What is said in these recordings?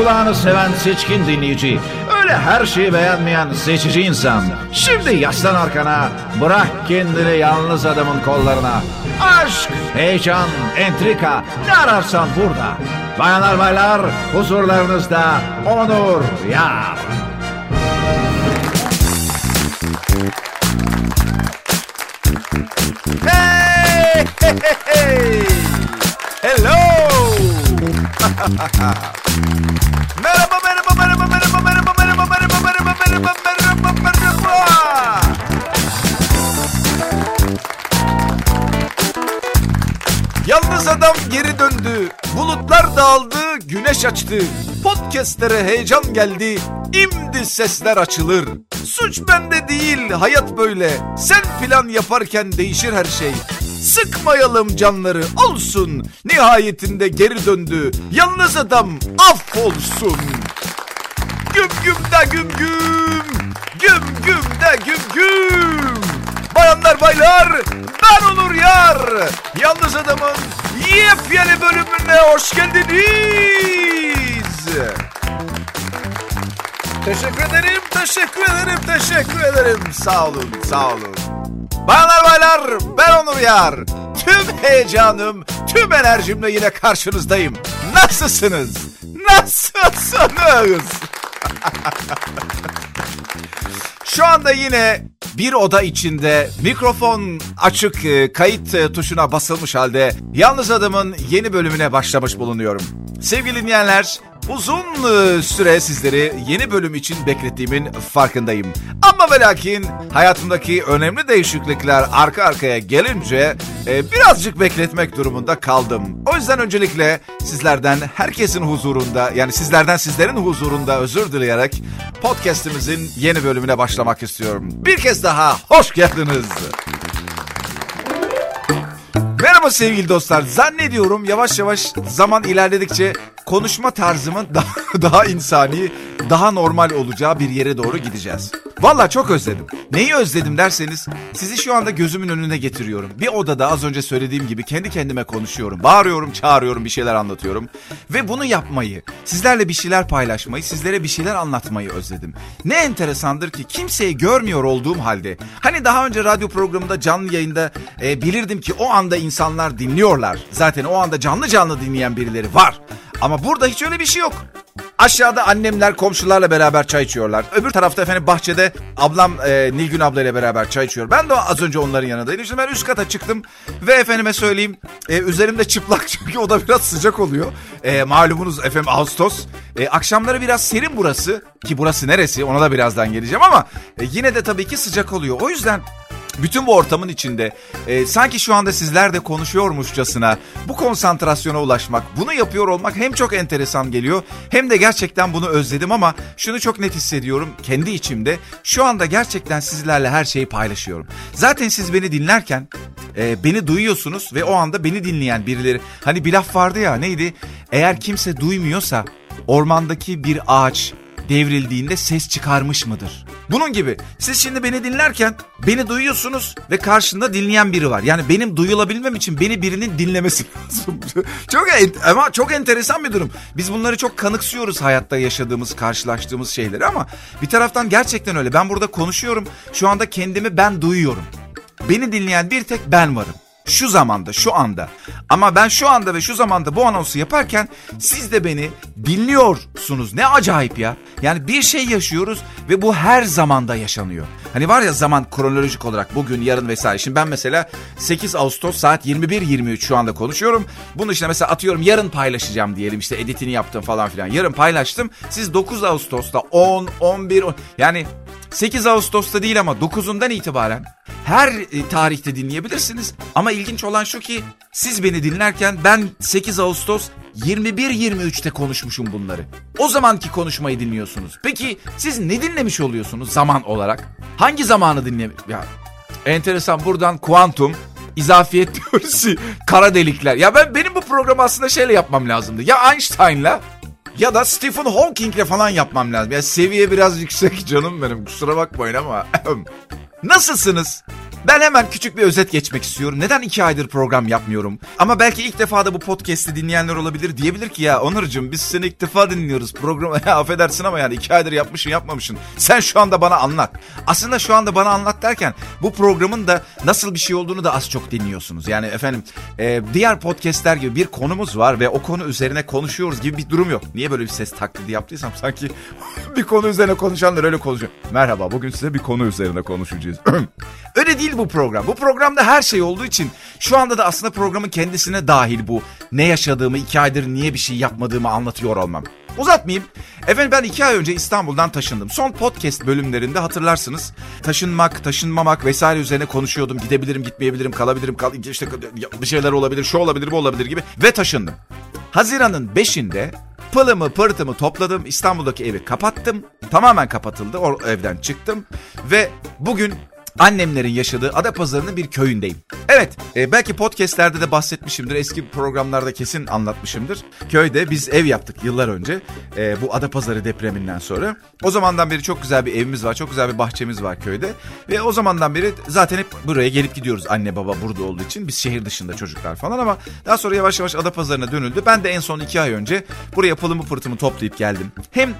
kulağını seven seçkin dinleyici. Öyle her şeyi beğenmeyen seçici insan. Şimdi yaslan arkana, bırak kendini yalnız adamın kollarına. Aşk, heyecan, entrika ne ararsan burada. Bayanlar baylar huzurlarınızda Onur Yar. Hey! hey, hey, hey! Hello! Merhaba, merhaba, merhaba, merhaba, merhaba, merhaba, merhaba, merhaba, merhaba, merhaba, merhaba. Yalnız adam geri döndü. Bulutlar dağıldı, güneş açtı. Podcastlere heyecan geldi. İmdi sesler açılır. Suç bende değil, hayat böyle. Sen plan yaparken değişir her şey. Sıkmayalım canları olsun. Nihayetinde geri döndü. Yalnız adam affolsun. Güm güm de güm güm. Güm güm de güm güm. Bayanlar baylar ben Onur Yar. Yalnız Adam'ın yepyeni bölümüne hoş geldiniz. Teşekkür ederim, teşekkür ederim, teşekkür ederim. Sağ olun, sağ olun. Bayanlar baylar ben Onur Yar. Tüm heyecanım, tüm enerjimle yine karşınızdayım. Nasılsınız? Nasılsınız? Şu anda yine bir oda içinde mikrofon açık e, kayıt e, tuşuna basılmış halde Yalnız Adam'ın yeni bölümüne başlamış bulunuyorum. Sevgili dinleyenler uzun e, süre sizleri yeni bölüm için beklettiğimin farkındayım. Ama ve lakin hayatımdaki önemli değişiklikler arka arkaya gelince e, birazcık bekletmek durumunda kaldım. O yüzden öncelikle sizlerden herkesin huzurunda yani sizlerden sizlerin huzurunda özür dileyerek podcast'imizin yeni bölümüne başlamak istiyorum. Bir kez daha hoş geldiniz. Merhaba sevgili dostlar. Zannediyorum yavaş yavaş zaman ilerledikçe konuşma tarzımın daha, daha insani, daha normal olacağı bir yere doğru gideceğiz. Valla çok özledim. Neyi özledim derseniz sizi şu anda gözümün önüne getiriyorum. Bir odada az önce söylediğim gibi kendi kendime konuşuyorum. Bağırıyorum, çağırıyorum, bir şeyler anlatıyorum. Ve bunu yapmayı, sizlerle bir şeyler paylaşmayı, sizlere bir şeyler anlatmayı özledim. Ne enteresandır ki kimseyi görmüyor olduğum halde. Hani daha önce radyo programında canlı yayında e, bilirdim ki o anda insanlar dinliyorlar. Zaten o anda canlı canlı dinleyen birileri var. Ama burada hiç öyle bir şey yok. Aşağıda annemler komşularla beraber çay içiyorlar. Öbür tarafta efendim bahçede ablam e, Nilgün ablayla beraber çay içiyor. Ben de az önce onların yanındaydım. İşte ben üst kata çıktım ve efendime söyleyeyim e, üzerimde çıplak çünkü o da biraz sıcak oluyor. E, malumunuz efendim Ağustos. E, akşamları biraz serin burası ki burası neresi ona da birazdan geleceğim ama e, yine de tabii ki sıcak oluyor. O yüzden bütün bu ortamın içinde e, sanki şu anda sizler de konuşuyormuşçasına bu konsantrasyona ulaşmak, bunu yapıyor olmak hem çok enteresan geliyor hem de gerçekten bunu özledim ama şunu çok net hissediyorum kendi içimde. Şu anda gerçekten sizlerle her şeyi paylaşıyorum. Zaten siz beni dinlerken e, beni duyuyorsunuz ve o anda beni dinleyen birileri hani bir laf vardı ya neydi? Eğer kimse duymuyorsa ormandaki bir ağaç devrildiğinde ses çıkarmış mıdır? Bunun gibi siz şimdi beni dinlerken beni duyuyorsunuz ve karşında dinleyen biri var. Yani benim duyulabilmem için beni birinin dinlemesi lazım. çok ama çok enteresan bir durum. Biz bunları çok kanıksıyoruz hayatta yaşadığımız, karşılaştığımız şeyleri ama bir taraftan gerçekten öyle. Ben burada konuşuyorum. Şu anda kendimi ben duyuyorum. Beni dinleyen bir tek ben varım şu zamanda, şu anda. Ama ben şu anda ve şu zamanda bu anonsu yaparken siz de beni dinliyorsunuz. Ne acayip ya. Yani bir şey yaşıyoruz ve bu her zamanda yaşanıyor. Hani var ya zaman kronolojik olarak bugün, yarın vesaire. Şimdi ben mesela 8 Ağustos saat 21.23 şu anda konuşuyorum. Bunu işte mesela atıyorum yarın paylaşacağım diyelim işte editini yaptım falan filan. Yarın paylaştım. Siz 9 Ağustos'ta 10, 11, 10, yani 8 Ağustos'ta değil ama 9'undan itibaren her e, tarihte dinleyebilirsiniz. Ama ilginç olan şu ki siz beni dinlerken ben 8 Ağustos 21-23'te konuşmuşum bunları. O zamanki konuşmayı dinliyorsunuz. Peki siz ne dinlemiş oluyorsunuz zaman olarak? Hangi zamanı dinle... Ya enteresan buradan kuantum, izafiyet teorisi, kara delikler. Ya ben benim bu programı aslında şeyle yapmam lazımdı. Ya Einstein'la ya da Stephen Hawking'le falan yapmam lazım. Ya seviye biraz yüksek canım benim kusura bakmayın ama. Nasılsınız? Ben hemen küçük bir özet geçmek istiyorum. Neden iki aydır program yapmıyorum? Ama belki ilk defa da bu podcast'i dinleyenler olabilir. Diyebilir ki ya Onurcuğum biz seni ilk defa dinliyoruz. Programı affedersin ama yani iki aydır yapmışsın yapmamışsın. Sen şu anda bana anlat. Aslında şu anda bana anlat derken bu programın da nasıl bir şey olduğunu da az çok dinliyorsunuz. Yani efendim e, diğer podcastler gibi bir konumuz var ve o konu üzerine konuşuyoruz gibi bir durum yok. Niye böyle bir ses taklidi yaptıysam sanki bir konu üzerine konuşanlar öyle konuşuyor. Merhaba bugün size bir konu üzerine konuşacağız. öyle değil bu program. Bu programda her şey olduğu için şu anda da aslında programın kendisine dahil bu. Ne yaşadığımı iki aydır niye bir şey yapmadığımı anlatıyor olmam. Uzatmayayım. Efendim ben iki ay önce İstanbul'dan taşındım. Son podcast bölümlerinde hatırlarsınız. Taşınmak, taşınmamak vesaire üzerine konuşuyordum. Gidebilirim, gitmeyebilirim, kalabilirim, kal işte bir şeyler olabilir, şu olabilir, bu olabilir gibi. Ve taşındım. Haziran'ın 5'inde pılımı pırtımı topladım. İstanbul'daki evi kapattım. Tamamen kapatıldı. O evden çıktım. Ve bugün annemlerin yaşadığı Adapazarı'nın bir köyündeyim. Evet e, belki podcastlerde de bahsetmişimdir. Eski programlarda kesin anlatmışımdır. Köyde biz ev yaptık yıllar önce. E, bu Adapazarı depreminden sonra. O zamandan beri çok güzel bir evimiz var. Çok güzel bir bahçemiz var köyde. Ve o zamandan beri zaten hep buraya gelip gidiyoruz. Anne baba burada olduğu için. Biz şehir dışında çocuklar falan ama daha sonra yavaş yavaş Adapazarı'na dönüldü. Ben de en son iki ay önce buraya pılımı pırtımı toplayıp geldim. Hem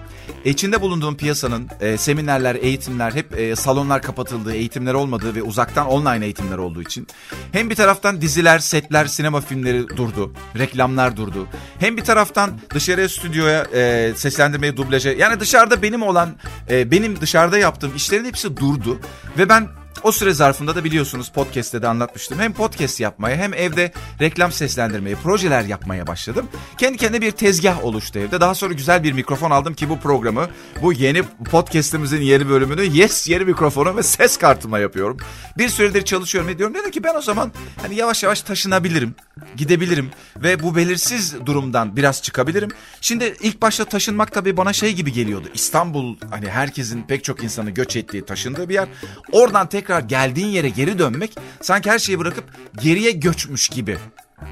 içinde bulunduğum piyasanın e, seminerler, eğitimler, hep e, salonlar kapatıldığı, eğitimler olmadığı ve uzaktan online eğitimler olduğu için hem bir taraftan diziler, setler, sinema filmleri durdu. Reklamlar durdu. Hem bir taraftan dışarıya stüdyoya e, seslendirmeye, dublaja yani dışarıda benim olan, e, benim dışarıda yaptığım işlerin hepsi durdu. Ve ben o süre zarfında da biliyorsunuz podcast'te de anlatmıştım. Hem podcast yapmaya hem evde reklam seslendirmeye, projeler yapmaya başladım. Kendi kendine bir tezgah oluştu evde. Daha sonra güzel bir mikrofon aldım ki bu programı, bu yeni podcast'imizin yeni bölümünü Yes yeni mikrofonu ve ses kartıma yapıyorum. Bir süredir çalışıyorum ediyorum. Dedim ki ben o zaman hani yavaş yavaş taşınabilirim, gidebilirim ve bu belirsiz durumdan biraz çıkabilirim. Şimdi ilk başta taşınmak tabii bana şey gibi geliyordu. İstanbul hani herkesin pek çok insanı göç ettiği, taşındığı bir yer. Oradan tekrar tekrar geldiğin yere geri dönmek sanki her şeyi bırakıp geriye göçmüş gibi.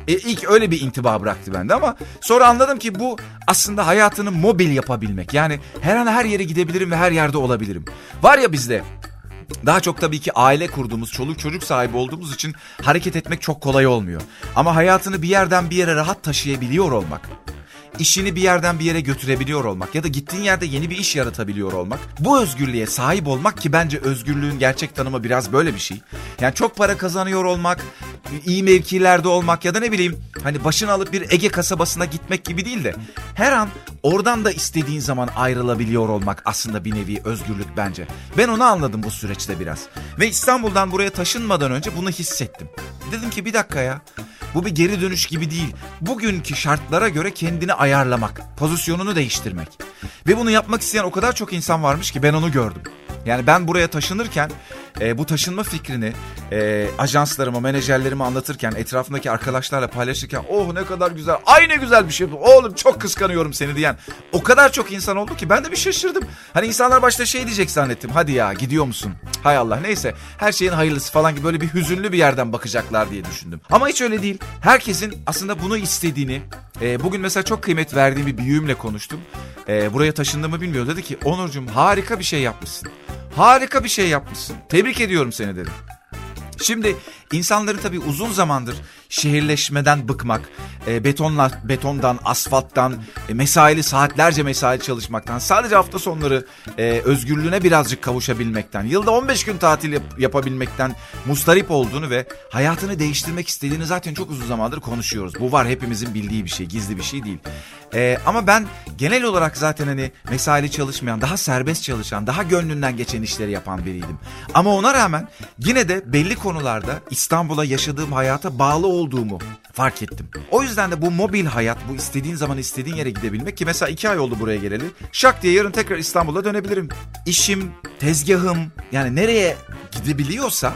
E, ilk öyle bir intiba bıraktı bende ama sonra anladım ki bu aslında hayatını mobil yapabilmek. Yani her an her yere gidebilirim ve her yerde olabilirim. Var ya bizde daha çok tabii ki aile kurduğumuz, çoluk çocuk sahibi olduğumuz için hareket etmek çok kolay olmuyor. Ama hayatını bir yerden bir yere rahat taşıyabiliyor olmak işini bir yerden bir yere götürebiliyor olmak ya da gittiğin yerde yeni bir iş yaratabiliyor olmak. Bu özgürlüğe sahip olmak ki bence özgürlüğün gerçek tanımı biraz böyle bir şey. Yani çok para kazanıyor olmak, iyi mevkilerde olmak ya da ne bileyim hani başını alıp bir Ege kasabasına gitmek gibi değil de her an oradan da istediğin zaman ayrılabiliyor olmak aslında bir nevi özgürlük bence. Ben onu anladım bu süreçte biraz. Ve İstanbul'dan buraya taşınmadan önce bunu hissettim. Dedim ki bir dakika ya bu bir geri dönüş gibi değil. Bugünkü şartlara göre kendini ayarlamak, pozisyonunu değiştirmek. Ve bunu yapmak isteyen o kadar çok insan varmış ki ben onu gördüm. Yani ben buraya taşınırken e, bu taşınma fikrini e, ajanslarıma, menajerlerime anlatırken, etrafındaki arkadaşlarla paylaşırken oh ne kadar güzel, ay ne güzel bir şey oğlum çok kıskanıyorum seni diyen o kadar çok insan oldu ki ben de bir şaşırdım. Hani insanlar başta şey diyecek zannettim hadi ya gidiyor musun? Hay Allah neyse her şeyin hayırlısı falan gibi böyle bir hüzünlü bir yerden bakacaklar diye düşündüm. Ama hiç öyle değil. Herkesin aslında bunu istediğini, e, bugün mesela çok kıymet verdiğim bir büyüğümle konuştum. E, buraya taşındığımı bilmiyor. Dedi ki Onurcuğum harika bir şey yapmışsın. Harika bir şey yapmışsın. Tebrik ediyorum seni dedim. Şimdi insanların tabii uzun zamandır şehirleşmeden bıkmak, e, betonla, betondan, asfalttan, e, mesaili saatlerce mesai çalışmaktan, sadece hafta sonları e, özgürlüğüne birazcık kavuşabilmekten, yılda 15 gün tatil yap, yapabilmekten mustarip olduğunu ve hayatını değiştirmek istediğini zaten çok uzun zamandır konuşuyoruz. Bu var hepimizin bildiği bir şey, gizli bir şey değil. E, ama ben genel olarak zaten hani mesaili çalışmayan, daha serbest çalışan, daha gönlünden geçen işleri yapan biriydim. Ama ona rağmen yine de belli konularda İstanbul'a yaşadığım hayata bağlı olduğumu fark ettim. O yüzden de bu mobil hayat, bu istediğin zaman istediğin yere gidebilmek ki mesela iki ay oldu buraya geleli. Şak diye yarın tekrar İstanbul'a dönebilirim. İşim, tezgahım yani nereye gidebiliyorsa,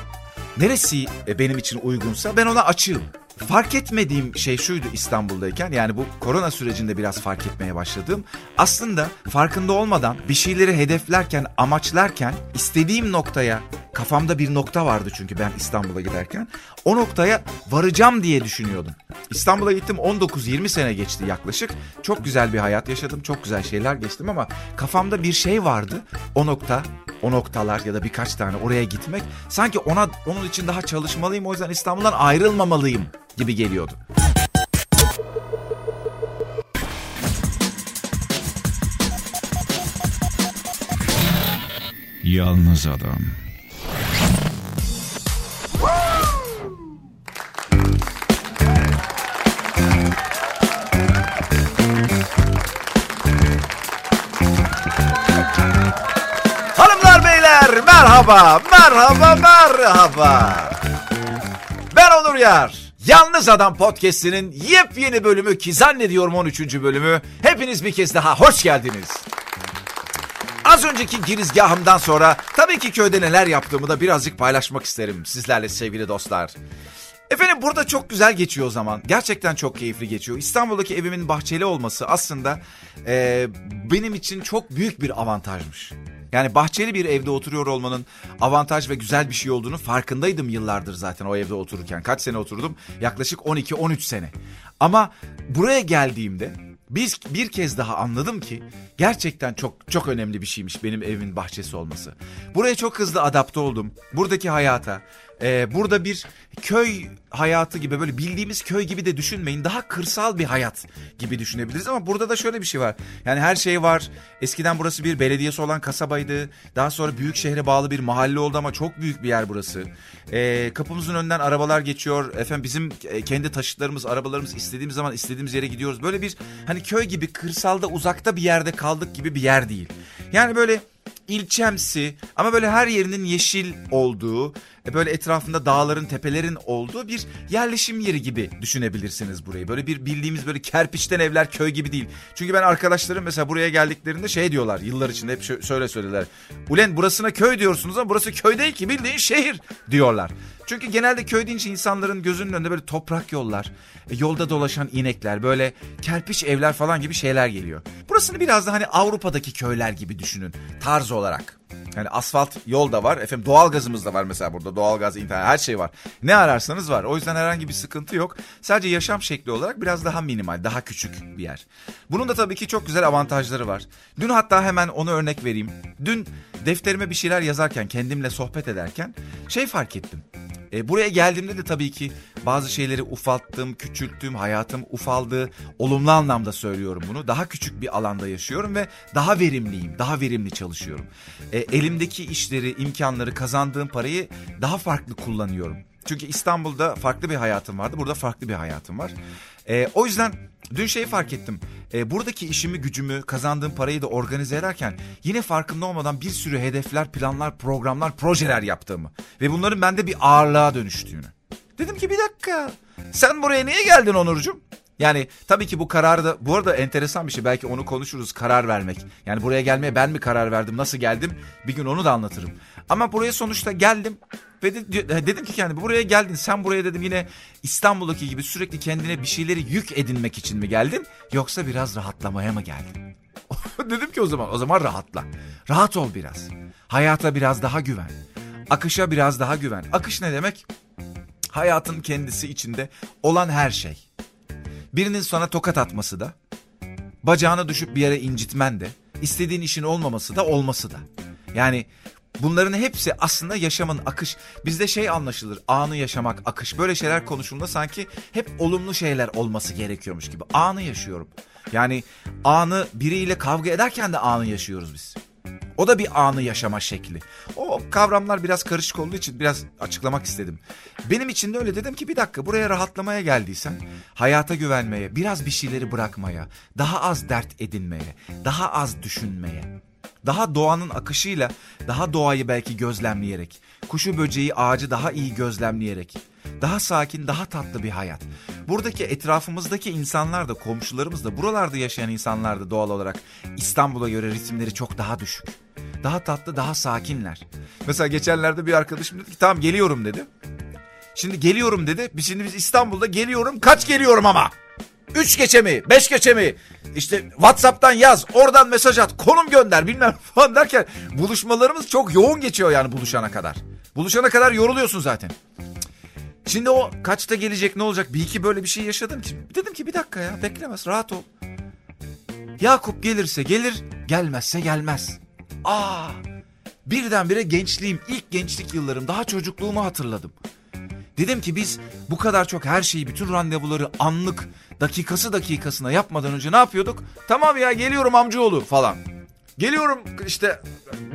neresi benim için uygunsa ben ona açığım. Fark etmediğim şey şuydu İstanbul'dayken yani bu korona sürecinde biraz fark etmeye başladığım. Aslında farkında olmadan bir şeyleri hedeflerken, amaçlarken istediğim noktaya kafamda bir nokta vardı çünkü ben İstanbul'a giderken. O noktaya varacağım diye düşünüyordum. İstanbul'a gittim 19-20 sene geçti yaklaşık. Çok güzel bir hayat yaşadım, çok güzel şeyler geçtim ama kafamda bir şey vardı. O nokta o noktalar ya da birkaç tane oraya gitmek sanki ona onun için daha çalışmalıyım o yüzden İstanbul'dan ayrılmamalıyım gibi geliyordu. Yalnız adam. Merhaba merhaba merhaba. Ben Onur Yar. Yalnız Adam Podcast'inin yepyeni bölümü ki zannediyorum 13. bölümü. Hepiniz bir kez daha hoş geldiniz. Az önceki girizgahımdan sonra tabii ki köyde neler yaptığımı da birazcık paylaşmak isterim sizlerle sevgili dostlar. Efendim burada çok güzel geçiyor o zaman. Gerçekten çok keyifli geçiyor. İstanbul'daki evimin bahçeli olması aslında e, benim için çok büyük bir avantajmış. Yani bahçeli bir evde oturuyor olmanın avantaj ve güzel bir şey olduğunu farkındaydım yıllardır zaten o evde otururken. Kaç sene oturdum? Yaklaşık 12-13 sene. Ama buraya geldiğimde biz bir kez daha anladım ki gerçekten çok çok önemli bir şeymiş benim evimin bahçesi olması. Buraya çok hızlı adapte oldum. Buradaki hayata, e, burada bir köy hayatı gibi böyle bildiğimiz köy gibi de düşünmeyin. Daha kırsal bir hayat gibi düşünebiliriz ama burada da şöyle bir şey var. Yani her şey var. Eskiden burası bir belediyesi olan kasabaydı. Daha sonra büyük şehre bağlı bir mahalle oldu ama çok büyük bir yer burası. E, kapımızın önünden arabalar geçiyor. Efendim bizim e, kendi taşıtlarımız, arabalarımız istediğimiz zaman istediğimiz yere gidiyoruz. Böyle bir hani köy gibi kırsalda uzakta bir yerde kaldık gibi bir yer değil. Yani böyle ilçemsi ama böyle her yerinin yeşil olduğu, böyle etrafında dağların, tepelerin olduğu bir yerleşim yeri gibi düşünebilirsiniz burayı. Böyle bir bildiğimiz böyle kerpiçten evler köy gibi değil. Çünkü ben arkadaşlarım mesela buraya geldiklerinde şey diyorlar yıllar içinde hep şöyle söylediler. Ulen burasına köy diyorsunuz ama burası köy değil ki bildiğin şehir diyorlar. Çünkü genelde köy deyince insanların gözünün önünde böyle toprak yollar, e, yolda dolaşan inekler, böyle kerpiç evler falan gibi şeyler geliyor. Burasını biraz da hani Avrupa'daki köyler gibi düşünün tarz olarak. Yani asfalt yol da var. Efendim doğal gazımız da var mesela burada. Doğal gaz, internet her şey var. Ne ararsanız var. O yüzden herhangi bir sıkıntı yok. Sadece yaşam şekli olarak biraz daha minimal, daha küçük bir yer. Bunun da tabii ki çok güzel avantajları var. Dün hatta hemen onu örnek vereyim. Dün defterime bir şeyler yazarken, kendimle sohbet ederken şey fark ettim. E, buraya geldiğimde de tabii ki bazı şeyleri ufalttım, küçülttüm, hayatım ufaldı. Olumlu anlamda söylüyorum bunu. Daha küçük bir alanda yaşıyorum ve daha verimliyim, daha verimli çalışıyorum. E, elimdeki işleri, imkanları, kazandığım parayı daha farklı kullanıyorum. Çünkü İstanbul'da farklı bir hayatım vardı, burada farklı bir hayatım var. E, o yüzden dün şeyi fark ettim. E, buradaki işimi, gücümü, kazandığım parayı da organize ederken yine farkında olmadan bir sürü hedefler, planlar, programlar, projeler yaptığımı ve bunların bende bir ağırlığa dönüştüğünü. Dedim ki bir dakika sen buraya niye geldin Onurcuğum? Yani tabii ki bu kararı da bu arada enteresan bir şey belki onu konuşuruz karar vermek. Yani buraya gelmeye ben mi karar verdim nasıl geldim bir gün onu da anlatırım. Ama buraya sonuçta geldim ve de, dedim ki kendi buraya geldin sen buraya dedim yine İstanbul'daki gibi sürekli kendine bir şeyleri yük edinmek için mi geldin yoksa biraz rahatlamaya mı geldin? dedim ki o zaman o zaman rahatla. Rahat ol biraz. Hayata biraz daha güven. Akışa biraz daha güven. Akış ne demek? Hayatın kendisi içinde olan her şey. Birinin sana tokat atması da, bacağına düşüp bir yere incitmen de, istediğin işin olmaması da olması da. Yani bunların hepsi aslında yaşamın akış. Bizde şey anlaşılır anı yaşamak, akış böyle şeyler konuşulduğunda sanki hep olumlu şeyler olması gerekiyormuş gibi. Anı yaşıyorum. Yani anı biriyle kavga ederken de anı yaşıyoruz biz. O da bir anı yaşama şekli. O kavramlar biraz karışık olduğu için biraz açıklamak istedim. Benim için de öyle dedim ki bir dakika buraya rahatlamaya geldiysen, hayata güvenmeye, biraz bir şeyleri bırakmaya, daha az dert edinmeye, daha az düşünmeye, daha doğanın akışıyla, daha doğayı belki gözlemleyerek, kuşu böceği ağacı daha iyi gözlemleyerek, daha sakin, daha tatlı bir hayat. Buradaki etrafımızdaki insanlar da, komşularımız da, buralarda yaşayan insanlar da doğal olarak İstanbul'a göre ritimleri çok daha düşük. Daha tatlı, daha sakinler. Mesela geçenlerde bir arkadaşım dedi ki tamam geliyorum dedi. Şimdi geliyorum dedi. Biz şimdi biz İstanbul'da geliyorum. Kaç geliyorum ama? Üç geçe mi? Beş geçe mi? İşte Whatsapp'tan yaz. Oradan mesaj at. Konum gönder bilmem falan derken buluşmalarımız çok yoğun geçiyor yani buluşana kadar. Buluşana kadar yoruluyorsun zaten. Şimdi o kaçta gelecek ne olacak? Bir iki böyle bir şey yaşadım ki. Dedim ki bir dakika ya beklemez rahat ol. Yakup gelirse gelir gelmezse gelmez. Aa birdenbire gençliğim, ilk gençlik yıllarım, daha çocukluğumu hatırladım. Dedim ki biz bu kadar çok her şeyi, bütün randevuları anlık, dakikası dakikasına yapmadan önce ne yapıyorduk? Tamam ya geliyorum amcaoğlu falan. Geliyorum işte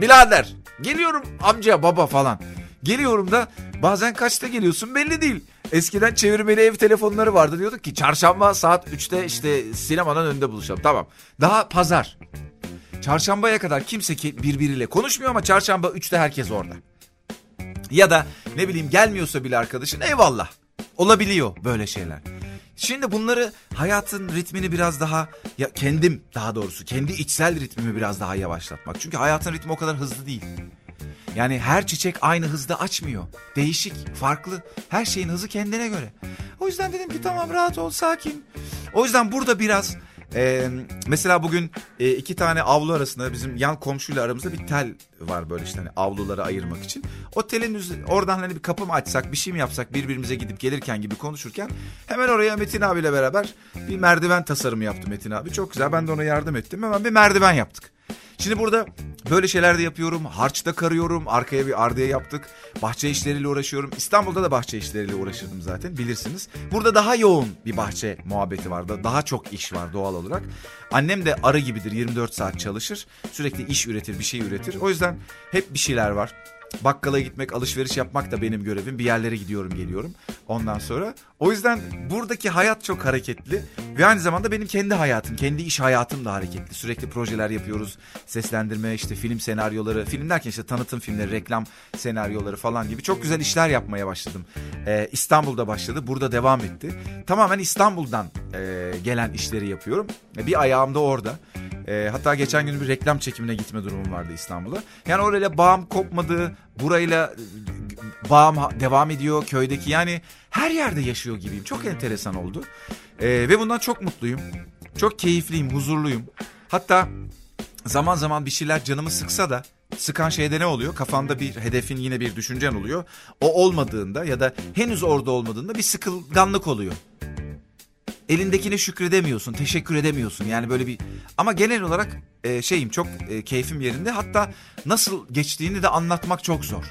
birader. Geliyorum amca baba falan. Geliyorum da bazen kaçta geliyorsun belli değil. Eskiden çevirmeli ev telefonları vardı diyorduk ki çarşamba saat 3'te işte sinemadan önünde buluşalım. Tamam. Daha pazar. Çarşambaya kadar kimse ki birbiriyle konuşmuyor ama çarşamba 3'te herkes orada. Ya da ne bileyim gelmiyorsa bile arkadaşın eyvallah. Olabiliyor böyle şeyler. Şimdi bunları hayatın ritmini biraz daha ya kendim daha doğrusu kendi içsel ritmimi biraz daha yavaşlatmak. Çünkü hayatın ritmi o kadar hızlı değil. Yani her çiçek aynı hızda açmıyor. Değişik, farklı. Her şeyin hızı kendine göre. O yüzden dedim ki tamam rahat ol, sakin. O yüzden burada biraz ee, mesela bugün e, iki tane avlu arasında bizim yan komşuyla aramızda bir tel var böyle işte hani avluları ayırmak için. O telin oradan hani bir kapı mı açsak bir şey mi yapsak birbirimize gidip gelirken gibi konuşurken hemen oraya Metin abiyle beraber bir merdiven tasarımı yaptı Metin abi. Çok güzel ben de ona yardım ettim hemen bir merdiven yaptık. Şimdi burada böyle şeyler de yapıyorum. Harçta karıyorum. Arkaya bir ardiye yaptık. Bahçe işleriyle uğraşıyorum. İstanbul'da da bahçe işleriyle uğraşırdım zaten bilirsiniz. Burada daha yoğun bir bahçe muhabbeti var. Daha çok iş var doğal olarak. Annem de arı gibidir 24 saat çalışır. Sürekli iş üretir bir şey üretir. O yüzden hep bir şeyler var. Bakkala gitmek, alışveriş yapmak da benim görevim. Bir yerlere gidiyorum, geliyorum. Ondan sonra. O yüzden buradaki hayat çok hareketli. Ve aynı zamanda benim kendi hayatım, kendi iş hayatım da hareketli. Sürekli projeler yapıyoruz. Seslendirme, işte film senaryoları. Film derken işte tanıtım filmleri, reklam senaryoları falan gibi. Çok güzel işler yapmaya başladım. Ee, İstanbul'da başladı. Burada devam etti. Tamamen İstanbul'dan e, gelen işleri yapıyorum. Bir ayağım da orada. E, hatta geçen gün bir reklam çekimine gitme durumum vardı İstanbul'a. Yani orayla bağım kopmadı. Burayla e, bağım devam ediyor köydeki. Yani her yerde yaşıyor gibiyim. Çok enteresan oldu. E, ve bundan çok mutluyum. Çok keyifliyim, huzurluyum. Hatta zaman zaman bir şeyler canımı sıksa da sıkan şeyde ne oluyor? Kafanda bir hedefin yine bir düşüncen oluyor. O olmadığında ya da henüz orada olmadığında bir sıkılganlık oluyor elindekine şükredemiyorsun, teşekkür edemiyorsun. Yani böyle bir ama genel olarak e, şeyim çok e, keyfim yerinde. Hatta nasıl geçtiğini de anlatmak çok zor.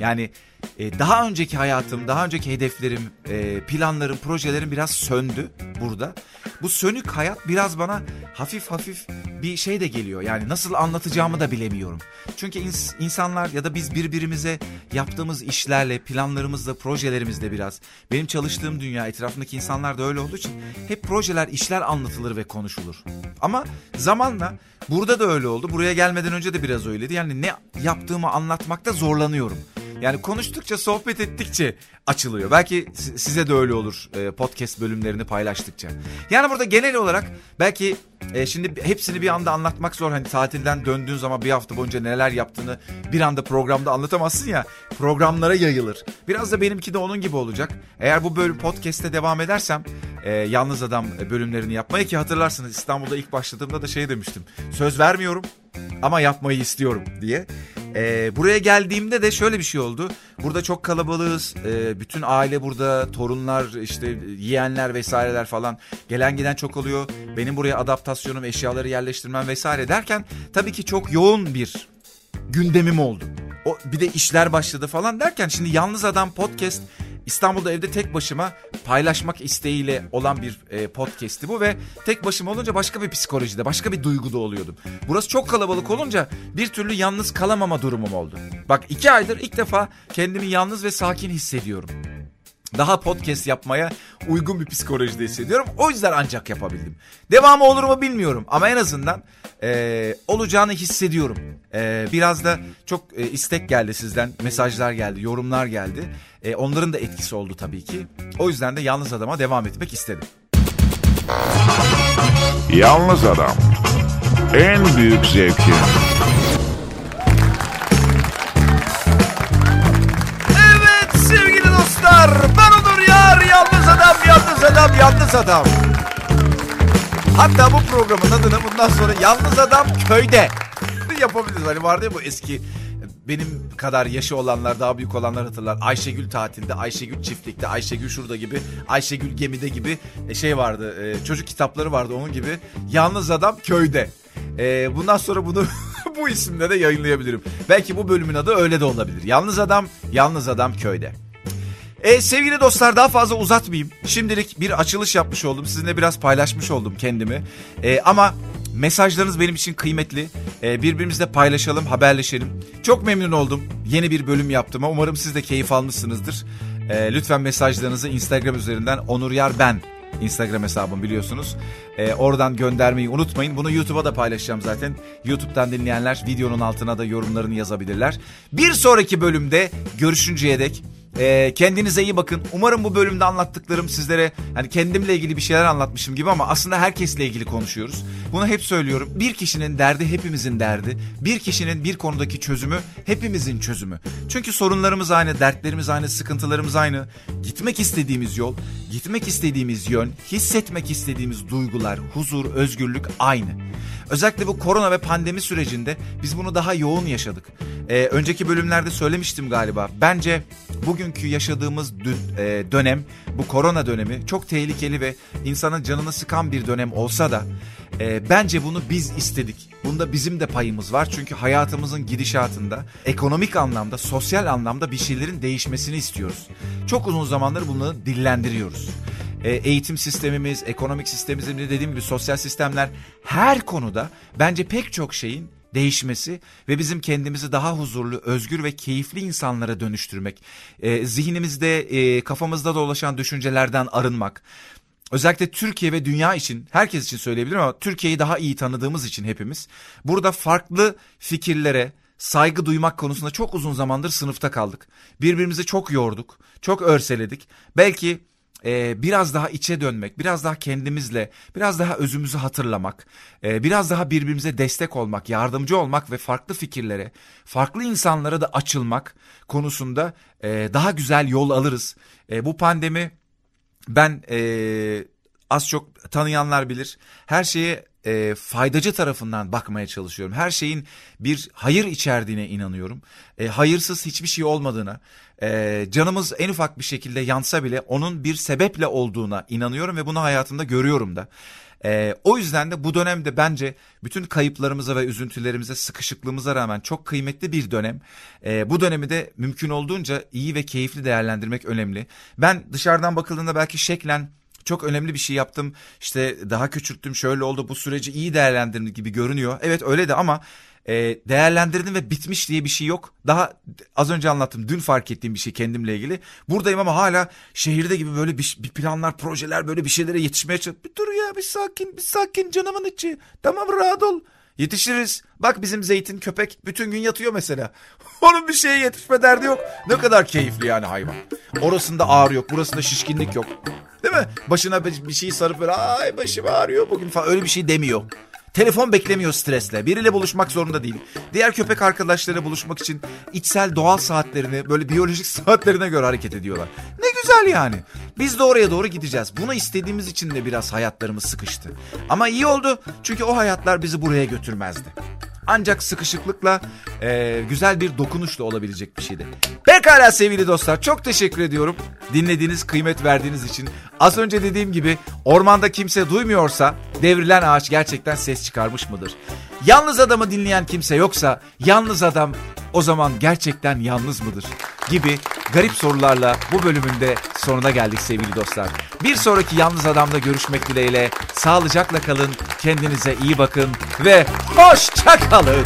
Yani e, daha önceki hayatım, daha önceki hedeflerim, e, planlarım, projelerim biraz söndü burada. Bu sönük hayat biraz bana hafif hafif bir şey de geliyor. Yani nasıl anlatacağımı da bilemiyorum. Çünkü ins- insanlar ya da biz birbirimize yaptığımız işlerle, planlarımızla, projelerimizle biraz. Benim çalıştığım dünya etrafındaki insanlar da öyle olduğu için hep projeler, işler anlatılır ve konuşulur. Ama zamanla burada da öyle oldu. Buraya gelmeden önce de biraz öyleydi. Yani ne yaptığımı anlatmakta zorlanıyorum. Yani konuştukça, sohbet ettikçe açılıyor. Belki size de öyle olur e, podcast bölümlerini paylaştıkça. Yani burada genel olarak belki e, şimdi hepsini bir anda anlatmak zor. Hani tatilden döndüğün zaman bir hafta boyunca neler yaptığını bir anda programda anlatamazsın ya. Programlara yayılır. Biraz da benimki de onun gibi olacak. Eğer bu bölüm podcast'te devam edersem e, Yalnız Adam bölümlerini yapmaya ki hatırlarsınız İstanbul'da ilk başladığımda da şey demiştim. Söz vermiyorum ama yapmayı istiyorum diye. Ee, buraya geldiğimde de şöyle bir şey oldu. Burada çok kalabalığız. Ee, bütün aile burada, torunlar, işte yeğenler vesaireler falan. Gelen giden çok oluyor. Benim buraya adaptasyonum, eşyaları yerleştirmem vesaire derken tabii ki çok yoğun bir gündemim oldu. O bir de işler başladı falan derken şimdi Yalnız Adam podcast İstanbul'da evde tek başıma paylaşmak isteğiyle olan bir e, podcast'ti bu ve tek başıma olunca başka bir psikolojide, başka bir duyguda oluyordum. Burası çok kalabalık olunca bir türlü yalnız kalamama durumum oldu. Bak iki aydır ilk defa kendimi yalnız ve sakin hissediyorum daha podcast yapmaya uygun bir psikolojide hissediyorum. O yüzden ancak yapabildim. Devamı olur mu bilmiyorum ama en azından e, olacağını hissediyorum. E, biraz da çok e, istek geldi sizden, mesajlar geldi, yorumlar geldi. E, onların da etkisi oldu tabii ki. O yüzden de Yalnız Adam'a devam etmek istedim. Yalnız Adam en büyük zevkin. Yalnız Adam Yalnız Adam. Hatta bu programın adını bundan sonra Yalnız Adam Köyde yapabiliriz. Hani vardı ya bu eski benim kadar yaşı olanlar daha büyük olanlar hatırlar. Ayşegül tatilde, Ayşegül çiftlikte, Ayşegül şurada gibi, Ayşegül gemide gibi e, şey vardı. E, çocuk kitapları vardı onun gibi. Yalnız adam köyde. E, bundan sonra bunu bu isimle de yayınlayabilirim. Belki bu bölümün adı öyle de olabilir. Yalnız adam, yalnız adam köyde. E, sevgili dostlar daha fazla uzatmayayım. Şimdilik bir açılış yapmış oldum. Sizinle biraz paylaşmış oldum kendimi. E, ama mesajlarınız benim için kıymetli. E, birbirimizle paylaşalım, haberleşelim. Çok memnun oldum. Yeni bir bölüm yaptım. Umarım siz de keyif almışsınızdır. E, lütfen mesajlarınızı Instagram üzerinden Onur Yar Ben Instagram hesabım biliyorsunuz. Ee, oradan göndermeyi unutmayın. Bunu YouTube'a da paylaşacağım zaten. YouTube'dan dinleyenler videonun altına da yorumlarını yazabilirler. Bir sonraki bölümde görüşünceye dek e, kendinize iyi bakın. Umarım bu bölümde anlattıklarım sizlere hani kendimle ilgili bir şeyler anlatmışım gibi ama aslında herkesle ilgili konuşuyoruz. Bunu hep söylüyorum. Bir kişinin derdi hepimizin derdi. Bir kişinin bir konudaki çözümü hepimizin çözümü. Çünkü sorunlarımız aynı, dertlerimiz aynı, sıkıntılarımız aynı. Gitmek istediğimiz yol, gitmek istediğimiz yön, hissetmek istediğimiz duygular, huzur, özgürlük aynı. Özellikle bu korona ve pandemi sürecinde biz bunu daha yoğun yaşadık. Ee, önceki bölümlerde söylemiştim galiba. Bence bugünkü yaşadığımız e, dönem, bu korona dönemi çok tehlikeli ve insanın canını sıkan bir dönem olsa da e, bence bunu biz istedik. Bunda bizim de payımız var çünkü hayatımızın gidişatında ekonomik anlamda, sosyal anlamda bir şeylerin değişmesini istiyoruz. Çok uzun zamandır bunu dillendiriyoruz. E, eğitim sistemimiz, ekonomik sistemimiz, dediğim gibi sosyal sistemler her konuda bence pek çok şeyin değişmesi ve bizim kendimizi daha huzurlu, özgür ve keyifli insanlara dönüştürmek, e, zihnimizde, e, kafamızda dolaşan düşüncelerden arınmak, özellikle Türkiye ve dünya için, herkes için söyleyebilirim ama Türkiye'yi daha iyi tanıdığımız için hepimiz, burada farklı fikirlere, saygı duymak konusunda çok uzun zamandır sınıfta kaldık. Birbirimizi çok yorduk, çok örseledik. Belki e, biraz daha içe dönmek, biraz daha kendimizle, biraz daha özümüzü hatırlamak, e, biraz daha birbirimize destek olmak, yardımcı olmak ve farklı fikirlere, farklı insanlara da açılmak konusunda e, daha güzel yol alırız. E, bu pandemi ben e, az çok tanıyanlar bilir her şeye e, faydacı tarafından bakmaya çalışıyorum. Her şeyin bir hayır içerdiğine inanıyorum. E, hayırsız hiçbir şey olmadığına, e, canımız en ufak bir şekilde yansa bile onun bir sebeple olduğuna inanıyorum ve bunu hayatımda görüyorum da. Ee, o yüzden de bu dönemde bence bütün kayıplarımıza ve üzüntülerimize, sıkışıklığımıza rağmen çok kıymetli bir dönem. Ee, bu dönemi de mümkün olduğunca iyi ve keyifli değerlendirmek önemli. Ben dışarıdan bakıldığında belki şeklen çok önemli bir şey yaptım. İşte daha küçülttüm şöyle oldu bu süreci iyi değerlendirdim gibi görünüyor. Evet öyle de ama e, değerlendirdim ve bitmiş diye bir şey yok. Daha az önce anlattım dün fark ettiğim bir şey kendimle ilgili. Buradayım ama hala şehirde gibi böyle bir, bir planlar projeler böyle bir şeylere yetişmeye çalışıyorum. Bir dur ya bir sakin bir sakin canımın içi. Tamam rahat ol. Yetişiriz. Bak bizim zeytin köpek bütün gün yatıyor mesela. Onun bir şeye yetişme derdi yok. Ne kadar keyifli yani hayvan. Orasında ağrı yok, burasında şişkinlik yok. Değil mi? Başına bir şey sarıp böyle ay başım ağrıyor bugün falan öyle bir şey demiyor. Telefon beklemiyor stresle. Biriyle buluşmak zorunda değil. Diğer köpek arkadaşlarıyla buluşmak için içsel doğal saatlerini böyle biyolojik saatlerine göre hareket ediyorlar. Ne güzel yani. Biz de oraya doğru gideceğiz. Bunu istediğimiz için de biraz hayatlarımız sıkıştı. Ama iyi oldu çünkü o hayatlar bizi buraya götürmezdi. Ancak sıkışıklıkla e, güzel bir dokunuşla olabilecek bir şeydi. Pekala sevgili dostlar çok teşekkür ediyorum. Dinlediğiniz, kıymet verdiğiniz için. Az önce dediğim gibi ormanda kimse duymuyorsa devrilen ağaç gerçekten ses çıkarmış mıdır? Yalnız adamı dinleyen kimse yoksa yalnız adam o zaman gerçekten yalnız mıdır? Gibi garip sorularla bu bölümünde sonuna geldik sevgili dostlar. Bir sonraki Yalnız Adam'da görüşmek dileğiyle sağlıcakla kalın, kendinize iyi bakın ve hoşça kalın.